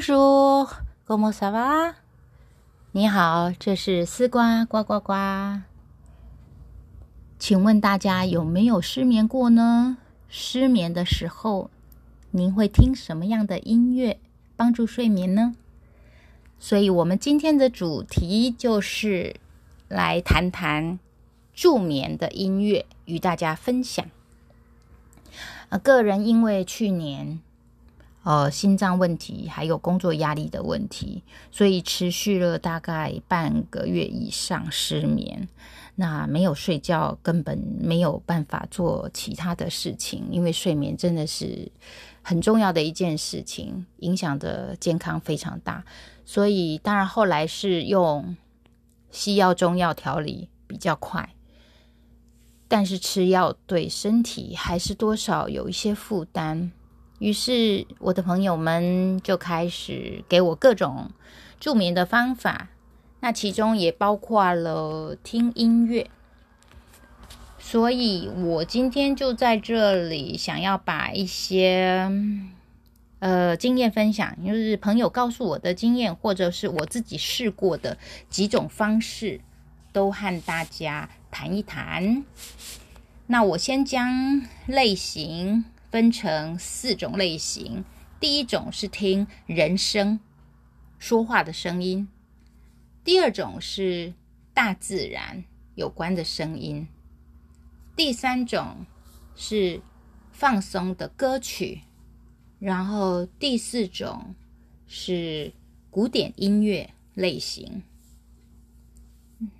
Bonjour，comment ça va？你好，这是丝瓜呱呱呱。请问大家有没有失眠过呢？失眠的时候，您会听什么样的音乐帮助睡眠呢？所以，我们今天的主题就是来谈谈助眠的音乐，与大家分享。啊，个人因为去年。呃，心脏问题还有工作压力的问题，所以持续了大概半个月以上失眠。那没有睡觉，根本没有办法做其他的事情，因为睡眠真的是很重要的一件事情，影响的健康非常大。所以当然后来是用西药、中药调理比较快，但是吃药对身体还是多少有一些负担。于是，我的朋友们就开始给我各种助眠的方法，那其中也包括了听音乐。所以我今天就在这里想要把一些呃经验分享，就是朋友告诉我的经验，或者是我自己试过的几种方式，都和大家谈一谈。那我先将类型。分成四种类型，第一种是听人声说话的声音，第二种是大自然有关的声音，第三种是放松的歌曲，然后第四种是古典音乐类型。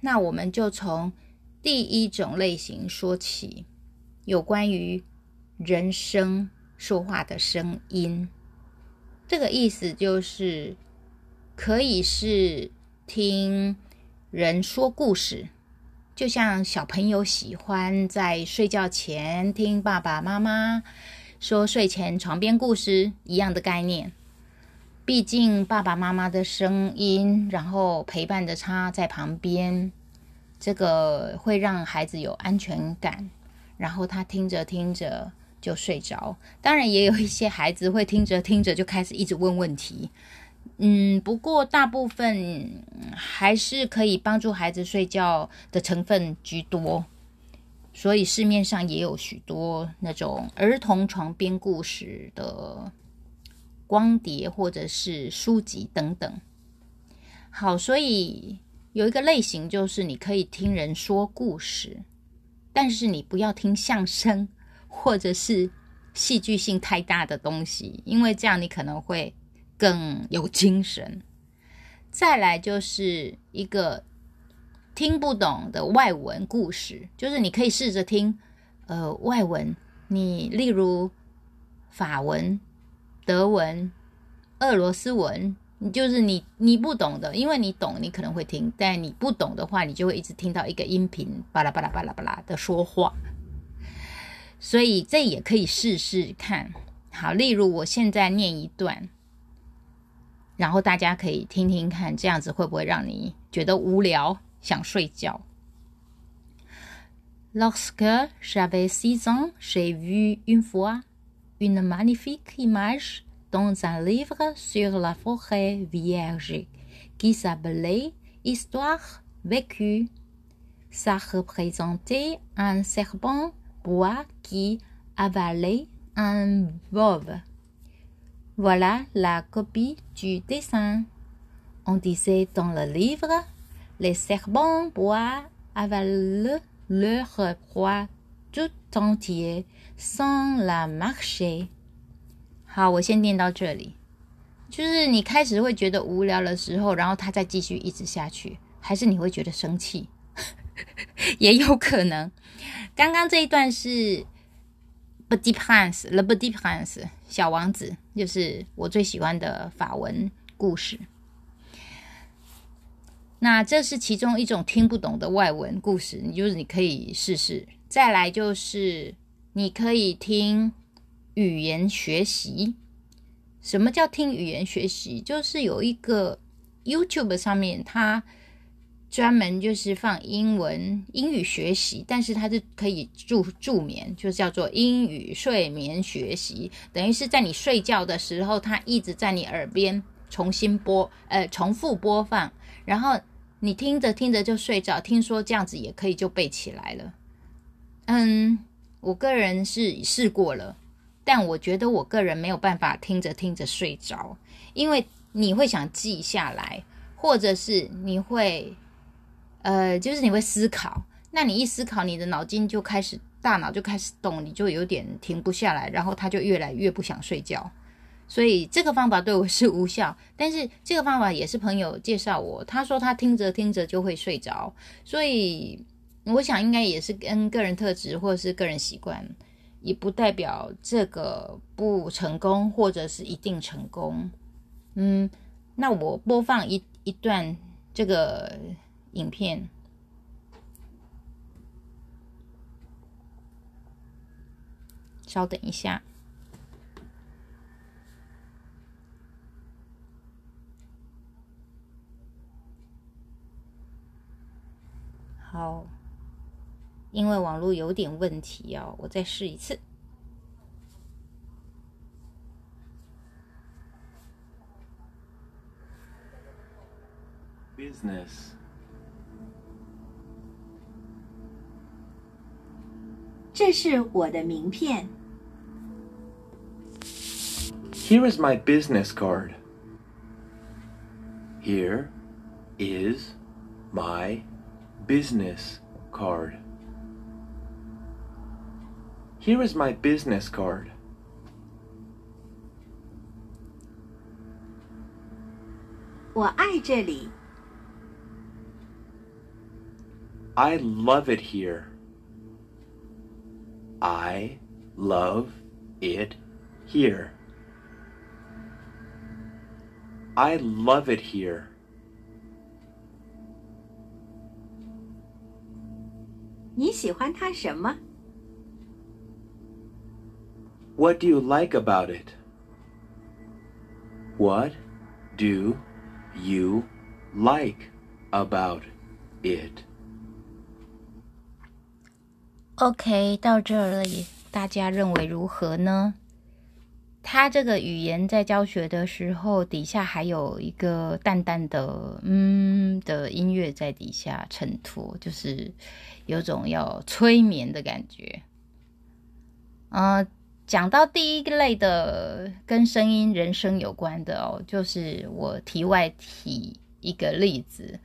那我们就从第一种类型说起，有关于。人声说话的声音，这个意思就是可以是听人说故事，就像小朋友喜欢在睡觉前听爸爸妈妈说睡前床边故事一样的概念。毕竟爸爸妈妈的声音，然后陪伴着他在旁边，这个会让孩子有安全感，然后他听着听着。就睡着，当然也有一些孩子会听着听着就开始一直问问题，嗯，不过大部分还是可以帮助孩子睡觉的成分居多，所以市面上也有许多那种儿童床边故事的光碟或者是书籍等等。好，所以有一个类型就是你可以听人说故事，但是你不要听相声。或者是戏剧性太大的东西，因为这样你可能会更有精神。再来就是一个听不懂的外文故事，就是你可以试着听呃外文，你例如法文、德文、俄罗斯文，你就是你你不懂的，因为你懂你可能会听，但你不懂的话，你就会一直听到一个音频巴拉巴拉巴拉巴拉的说话。所以这也可以试试看。好，例如我现在念一段，然后大家可以听听看，这样子会不会让你觉得无聊，想睡觉？Lorsque j'avais six ans, j'ai vu une fois une magnifique image dans un livre sur la forêt vierge qui s'appelait Histoire vécue. Ça représentait un serpent bois qui avalait un bove. Voilà la copie du dessin. On disait dans le livre, les serpents bois avalent leur proie tout entier sans la marcher. 好，我先念到这里。就是你开始会觉得无聊的时候，然后他再继续一直下去，还是你会觉得生气？也有可能。 刚刚这一段是《b e t i Prince》《The b e t i Prince》小王子，就是我最喜欢的法文故事。那这是其中一种听不懂的外文故事，你就是你可以试试。再来就是你可以听语言学习。什么叫听语言学习？就是有一个 YouTube 上面它。专门就是放英文英语学习，但是它是可以助助眠，就叫做英语睡眠学习，等于是在你睡觉的时候，它一直在你耳边重新播，呃，重复播放，然后你听着听着就睡着。听说这样子也可以就背起来了。嗯，我个人是试过了，但我觉得我个人没有办法听着听着睡着，因为你会想记下来，或者是你会，呃，就是你会思考。那你一思考，你的脑筋就开始，大脑就开始动，你就有点停不下来，然后他就越来越不想睡觉。所以这个方法对我是无效，但是这个方法也是朋友介绍我，他说他听着听着就会睡着，所以我想应该也是跟个人特质或者是个人习惯，也不代表这个不成功或者是一定成功。嗯，那我播放一一段这个影片，稍等一下。好，因为网络有点问题哦，我再试一次。Business，这是我的名片。 Here is my business card. Here is my business card. Here is my business card. 我爱这里， I love it here. I love it here. I love it here. What do you like about it? What do you like about it? OK，到这里大家认为如何呢？他这个语言在教学的时候，底下还有一个淡淡的嗯的音乐在底下衬托，就是有种要催眠的感觉。呃，讲到第一类的跟声音、人声有关的哦，就是我题外提一个例子，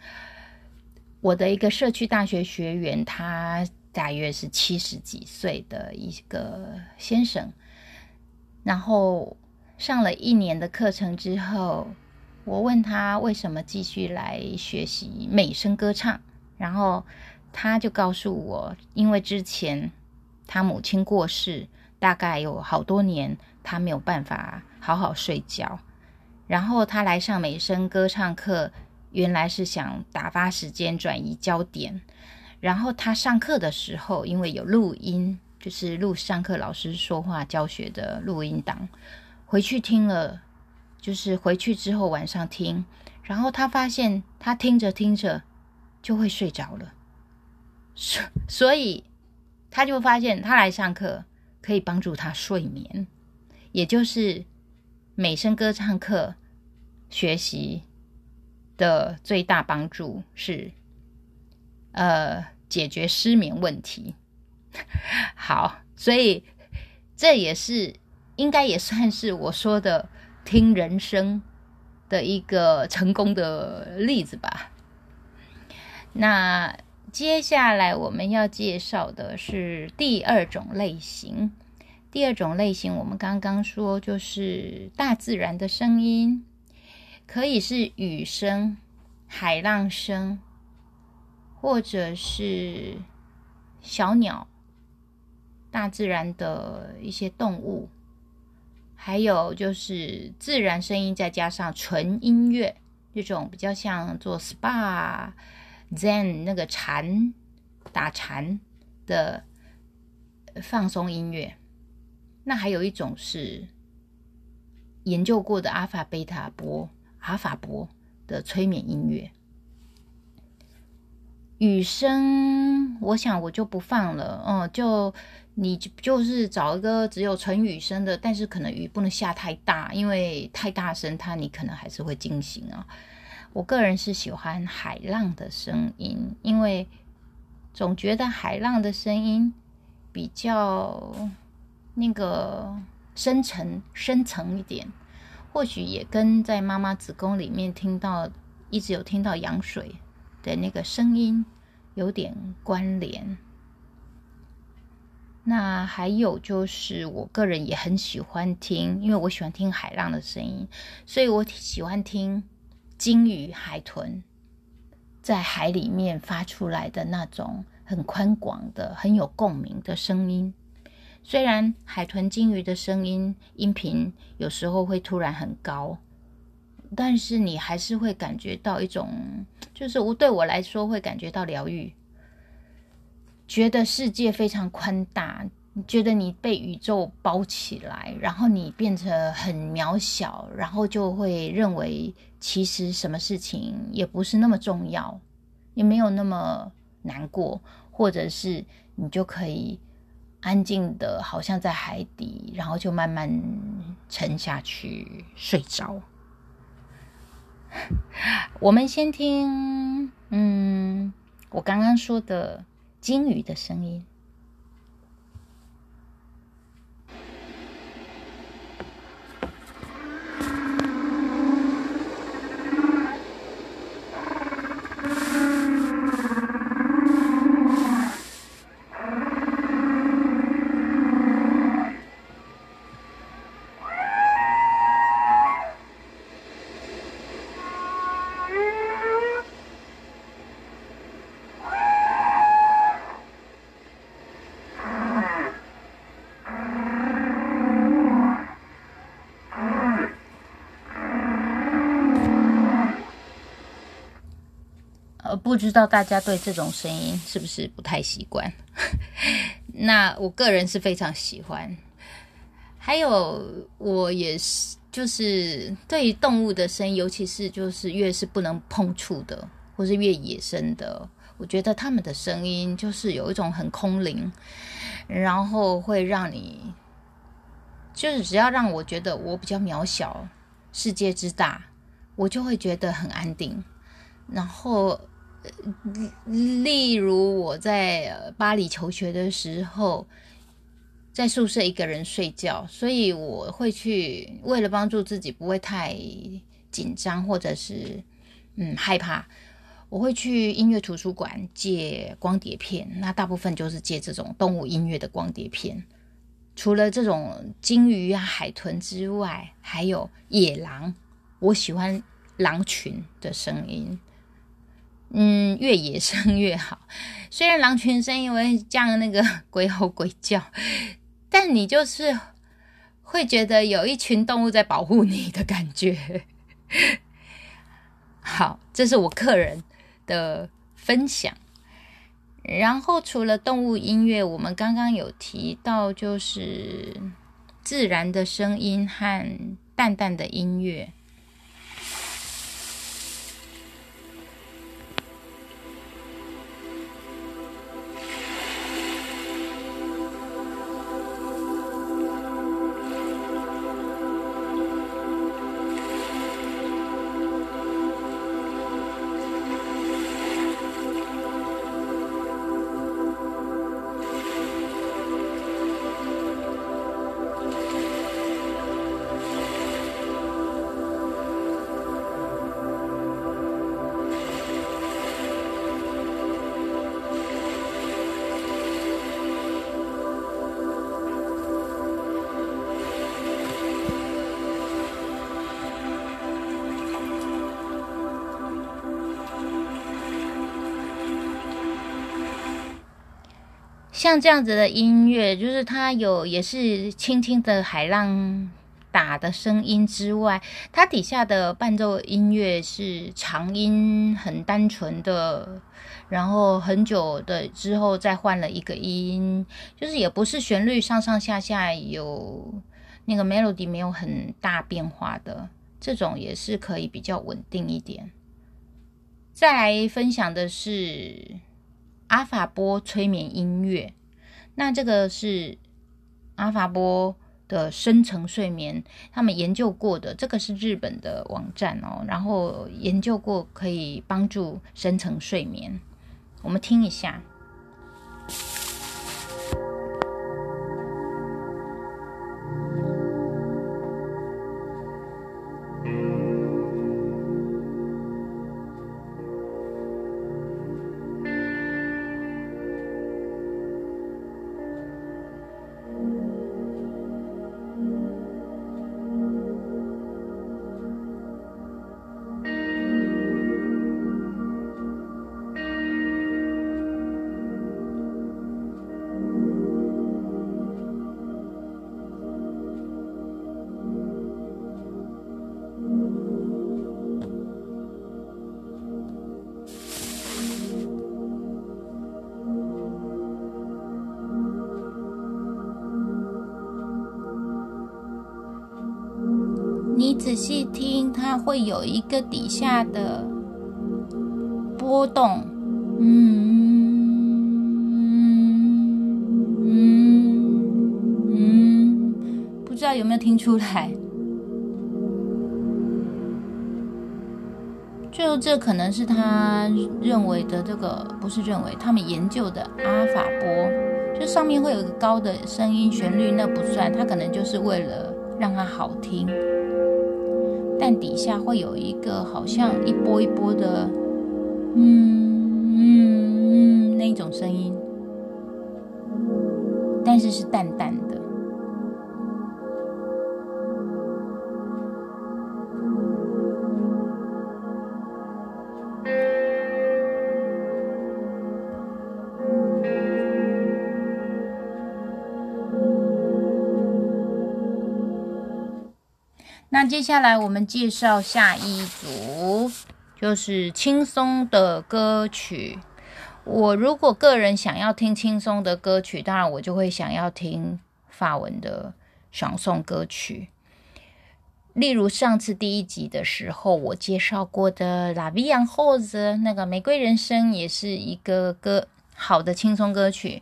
我的一个社区大学学员，他大约是七十几岁的一个先生，然后上了一年的课程之后，我问他为什么继续来学习美声歌唱，然后他就告诉我，因为之前他母亲过世，大概有好多年，他没有办法好好睡觉，然后他来上美声歌唱课，原来是想打发时间，转移焦点。然后他上课的时候，因为有录音，就是录上课老师说话教学的录音档，回去听了，就是回去之后晚上听，然后他发现他听着听着就会睡着了，所 所以他就发现他来上课可以帮助他睡眠，也就是美声歌唱课学习的最大帮助是，呃。解决失眠问题。好，所以这也是应该也算是我说的听人声的一个成功的例子吧。那接下来我们要介绍的是第二种类型。第二种类型，我们刚刚说就是大自然的声音，可以是雨声、海浪声。或者是小鸟、大自然的一些动物，还有就是自然声音，再加上纯音乐，这种比较像做 SPA、Zen 那个禅打禅的放松音乐。那还有一种是研究过的阿法、贝塔波、阿法波的催眠音乐。雨声，我想我就不放了，嗯，就你就就是找一个只有纯雨声的，但是可能雨不能下太大，因为太大声，它你可能还是会惊醒啊。我个人是喜欢海浪的声音，因为总觉得海浪的声音比较那个深沉、深层一点。或许也跟在妈妈子宫里面听到一直有听到羊水的那个声音有点关联。那还有就是，我个人也很喜欢听，因为我喜欢听海浪的声音，所以我喜欢听。鲸鱼、海豚在海里面发出来的那种很宽广的、很有共鸣的声音，虽然海豚、鲸鱼的声音音频有时候会突然很高，但是你还是会感觉到一种，就是我对我来说会感觉到疗愈，觉得世界非常宽大。觉得你被宇宙包起来，然后你变成很渺小，然后就会认为其实什么事情也不是那么重要，也没有那么难过，或者是你就可以安静的，好像在海底，然后就慢慢沉下去睡着。我们先听，嗯，我刚刚说的鲸鱼的声音。不知道大家对这种声音是不是不太习惯？那我个人是非常喜欢。还有，我也是，就是对于动物的声音，尤其是就是越是不能碰触的，或是越野生的，我觉得他们的声音就是有一种很空灵，然后会让你，就是只要让我觉得我比较渺小，世界之大，我就会觉得很安定，然后。例如我在巴黎求学的时候，在宿舍一个人睡觉，所以我会去为了帮助自己不会太紧张或者是嗯害怕，我会去音乐图书馆借光碟片。那大部分就是借这种动物音乐的光碟片。除了这种鲸鱼啊、海豚之外，还有野狼。我喜欢狼群的声音。嗯，越野生越好。虽然狼群声音为这样那个鬼吼鬼叫，但你就是会觉得有一群动物在保护你的感觉。好，这是我个人的分享。然后除了动物音乐，我们刚刚有提到就是自然的声音和淡淡的音乐。像这样子的音乐，就是它有也是轻轻的海浪打的声音之外，它底下的伴奏音乐是长音，很单纯的，然后很久的之后再换了一个音，就是也不是旋律上上下下有那个 melody 没有很大变化的，这种也是可以比较稳定一点。再来分享的是。阿法波催眠音乐，那这个是阿法波的深层睡眠，他们研究过的，这个是日本的网站哦，然后研究过可以帮助深层睡眠。我们听一下。仔细听，它会有一个底下的波动，嗯嗯嗯，不知道有没有听出来？就这可能是他认为的这个，不是认为他们研究的阿法波，就上面会有一个高的声音旋律，那不算，它可能就是为了让它好听。但底下会有一个好像一波一波的，嗯嗯嗯那种声音，但是是淡淡的。接下来我们介绍下一组，就是轻松的歌曲。我如果个人想要听轻松的歌曲，当然我就会想要听法文的朗诵歌曲。例如上次第一集的时候，我介绍过的《La Vie en Rose》那个《玫瑰人生》，也是一个歌好的轻松歌曲。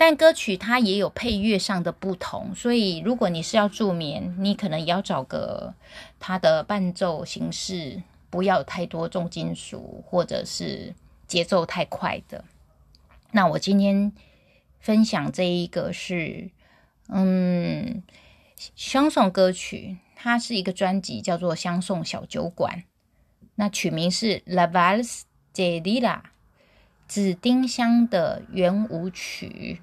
但歌曲它也有配乐上的不同，所以如果你是要助眠，你可能也要找个它的伴奏形式不要太多重金属，或者是节奏太快的。那我今天分享这一个是，嗯，相送歌曲，它是一个专辑，叫做《相送小酒馆》，那曲名是《La Valse de Lila》，紫丁香的圆舞曲。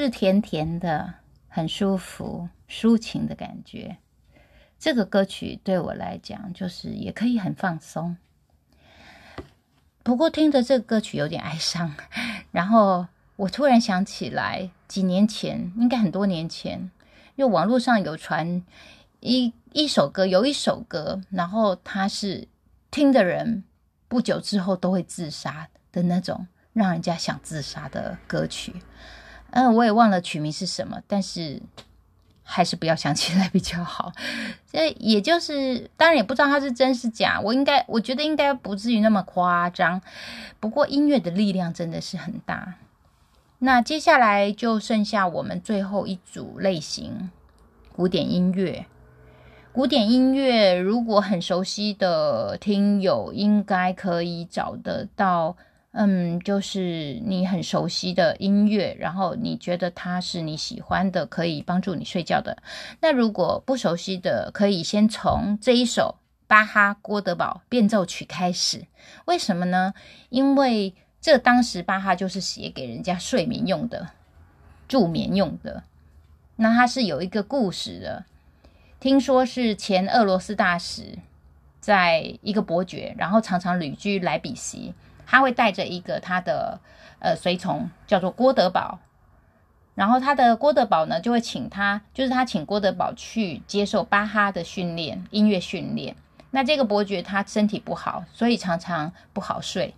是甜甜的，很舒服、抒情的感觉？这个歌曲对我来讲，就是也可以很放松。不过听着这歌曲有点哀伤，然后我突然想起来，几年前，应该很多年前，因为网络上有传一一首歌，有一首歌，然后它是听的人不久之后都会自杀的那种，让人家想自杀的歌曲。嗯，我也忘了曲名是什么，但是还是不要想起来比较好。这也就是，当然也不知道它是真是假。我应该，我觉得应该不至于那么夸张。不过音乐的力量真的是很大。那接下来就剩下我们最后一组类型——古典音乐。古典音乐，如果很熟悉的听友，应该可以找得到。嗯，就是你很熟悉的音乐，然后你觉得它是你喜欢的，可以帮助你睡觉的。那如果不熟悉的，可以先从这一首巴哈郭德堡变奏曲开始。为什么呢？因为这当时巴哈就是写给人家睡眠用的、助眠用的。那它是有一个故事的，听说是前俄罗斯大使在一个伯爵，然后常常旅居莱比锡，他会带着一个他的呃随从，叫做郭德宝。然后他的郭德宝呢，就会请他，就是他请郭德宝去接受巴哈的训练，音乐训练。那这个伯爵他身体不好，所以常常不好睡。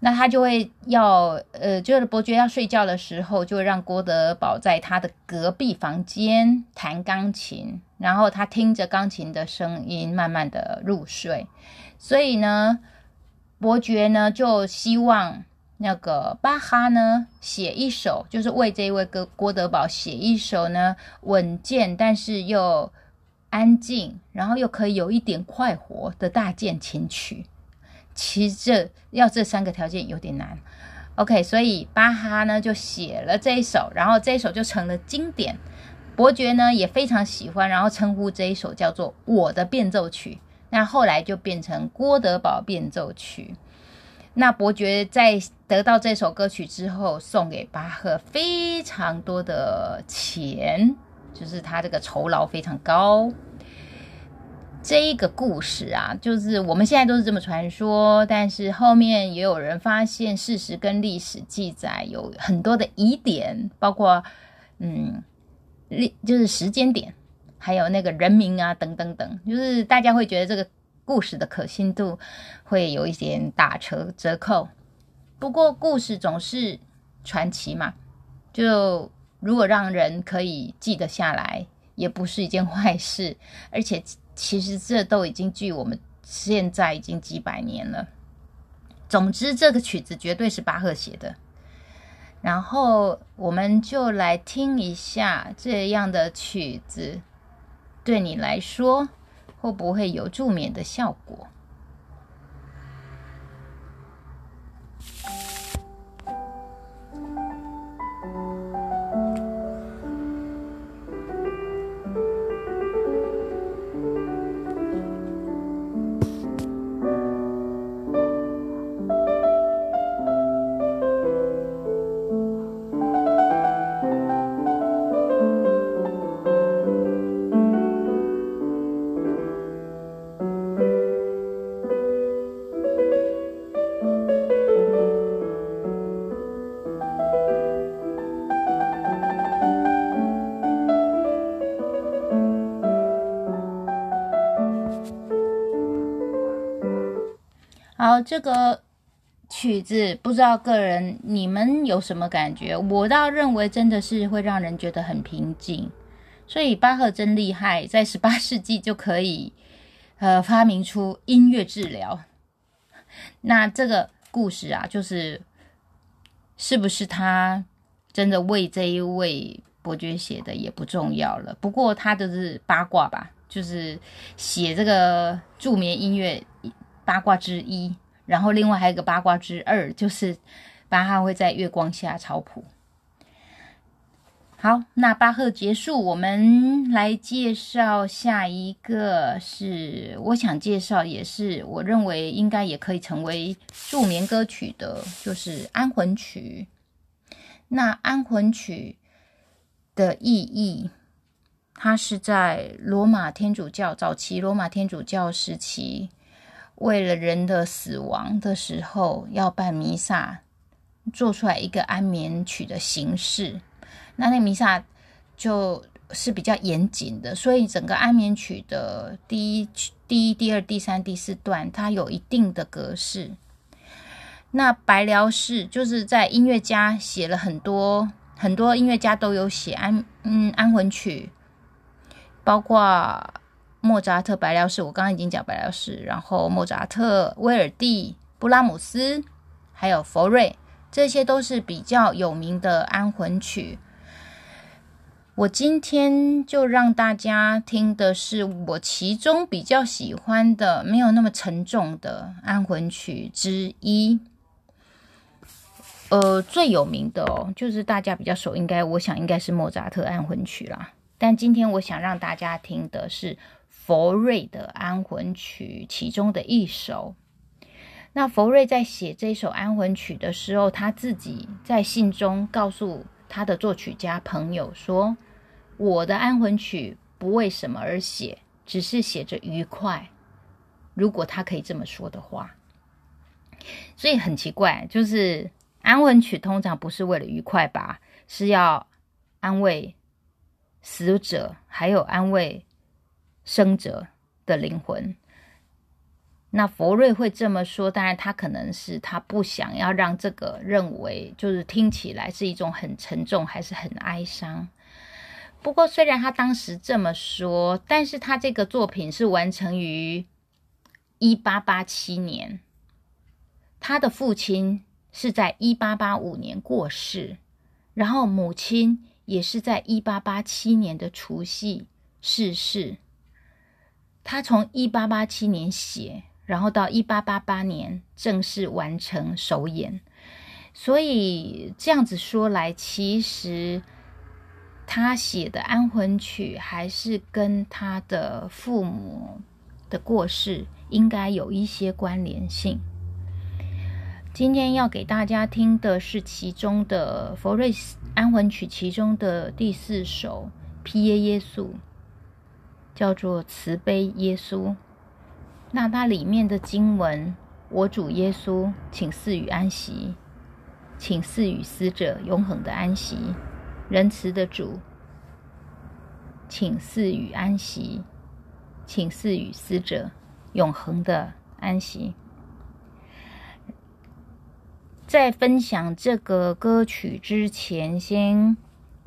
那他就会要，呃，就是伯爵要睡觉的时候，就让郭德宝在他的隔壁房间弹钢琴，然后他听着钢琴的声音，慢慢的入睡。所以呢，伯爵呢就希望。那个巴哈呢，写一首，就是为这一位哥郭德堡写一首呢，稳健但是又安静，然后又可以有一点快活的大键琴曲。其实这要这三个条件有点难。OK，所以巴哈呢就写了这一首，然后这一首就成了经典。伯爵呢也非常喜欢，然后称呼这一首叫做我的变奏曲。那后来就变成郭德堡变奏曲。那伯爵在得到这首歌曲之后，送给巴赫非常多的钱，就是他这个酬劳非常高。这一个故事啊，就是我们现在都是这么传说，但是后面也有人发现事实跟历史记载有很多的疑点，包括嗯，历就是时间点，还有那个人名啊等等等，就是大家会觉得这个。故事的可信度会有一点打折折扣，不过故事总是传奇嘛，就如果让人可以记得下来，也不是一件坏事。而且其实这都已经距我们现在已经几百年了。总之，这个曲子绝对是巴赫写的。然后我们就来听一下这样的曲子，对你来说。会不会有助眠的效果？这个曲子不知道个人你们有什么感觉？我倒认为真的是会让人觉得很平静。所以巴赫真厉害，在十八 世纪就可以呃发明出音乐治疗。那这个故事啊，就是是不是他真的为这一位伯爵写的也不重要了。不过他的是八卦吧，就是写这个助眠音乐。八卦之一，然后另外还有一个八卦之二，就是巴哈会在月光下抄谱。好，那巴赫结束，我们来介绍下一个，是我想介绍，也是我认为应该也可以成为助眠歌曲的，就是安魂曲。那安魂曲的意义，它是在罗马天主教早期罗马天主教时期。为了人的死亡的时候要办弥撒，做出来一个安眠曲的形式。那那弥撒就是比较严谨的，所以整个安眠曲的第一、第一、第二、第三、第四段，它有一定的格式。那白辽士就是在音乐家写了很多，很多音乐家都有写安嗯安魂曲，包括。莫扎特、白辽士，我刚刚已经讲白辽士，然后莫扎特、威尔第、布拉姆斯，还有佛瑞，这些都是比较有名的安魂曲。我今天就让大家听的是我其中比较喜欢的，没有那么沉重的安魂曲之一。呃，最有名的哦，就是大家比较熟，应该我想应该是莫扎特安魂曲啦。但今天我想让大家听的是。佛瑞的安魂曲其中的一首。那佛瑞在写这首安魂曲的时候，他自己在信中告诉他的作曲家朋友说：“我的安魂曲不为什么而写，只是写着愉快。”如果他可以这么说的话，所以很奇怪，就是安魂曲通常不是为了愉快吧，是要安慰死者，还有安慰生者的灵魂。那佛瑞会这么说，当然他可能是他不想要让这个认为就是听起来是一种很沉重，还是很哀伤。不过虽然他当时这么说，但是他这个作品是完成于一八八七年，他的父亲是在一八八五年过世，然后母亲也是在一八八七年的除夕逝世。他从一八八七年写。然后到一八八八年正式完成首演，所以这样子说来，其实他写的安魂曲还是跟他的父母的过世应该有一些关联性。今天要给大家听的是其中的佛瑞斯安魂曲其中的第四首《披耶耶稣》，叫做慈悲耶稣。那它里面的经文，我主耶稣，请赐予安息，请赐予死者永恒的安息。仁慈的主，请赐予安息，请赐予死者永恒的安息。在分享这个歌曲之前，先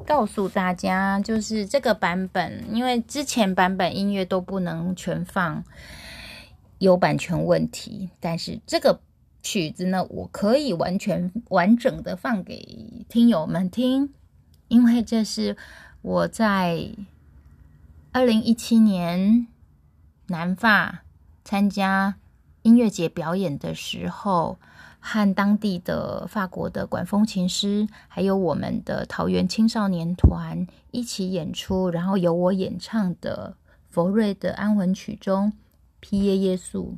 告诉大家，就是这个版本，因为之前版本音乐都不能全放。有版权问题，但是这个曲子呢，我可以完全完整的放给听友们听，因为这是我在二零一七年南发参加音乐节表演的时候，和当地的法国的管风琴师，还有我们的桃园青少年团一起演出，然后由我演唱的佛瑞的安魂曲中。披耶耶稣。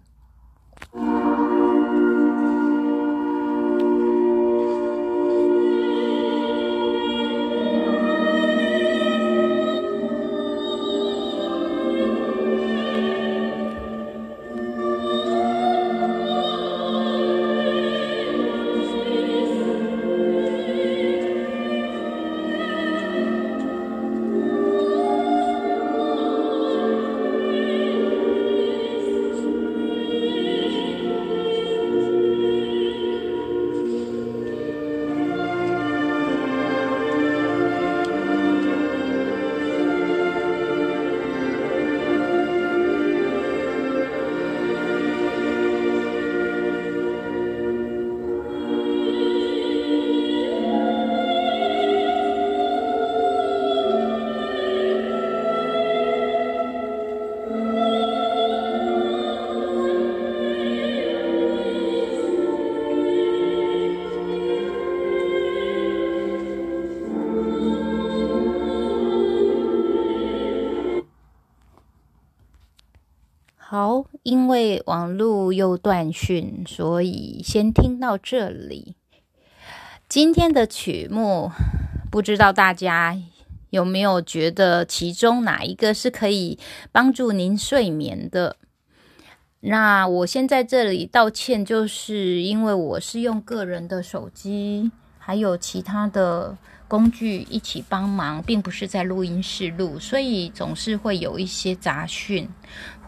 网络又断讯，所以先听到这里。今天的曲目，不知道大家有没有觉得其中哪一个是可以帮助您睡眠的？那我先在这里道歉，就是因为我是用个人的手机，还有其他的工具一起帮忙，并不是在录音室录，所以总是会有一些杂讯。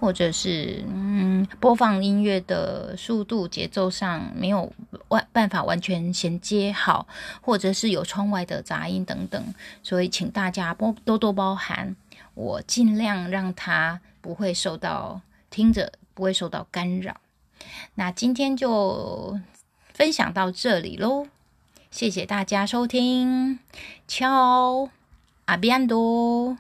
或者是嗯，播放音乐的速度节奏上没有完办法完全衔接好，或者是有窗外的杂音等等，所以请大家多多多包涵，我尽量让它不会受到听着不会受到干扰。那今天就分享到这里喽，谢谢大家收听，敲阿边多。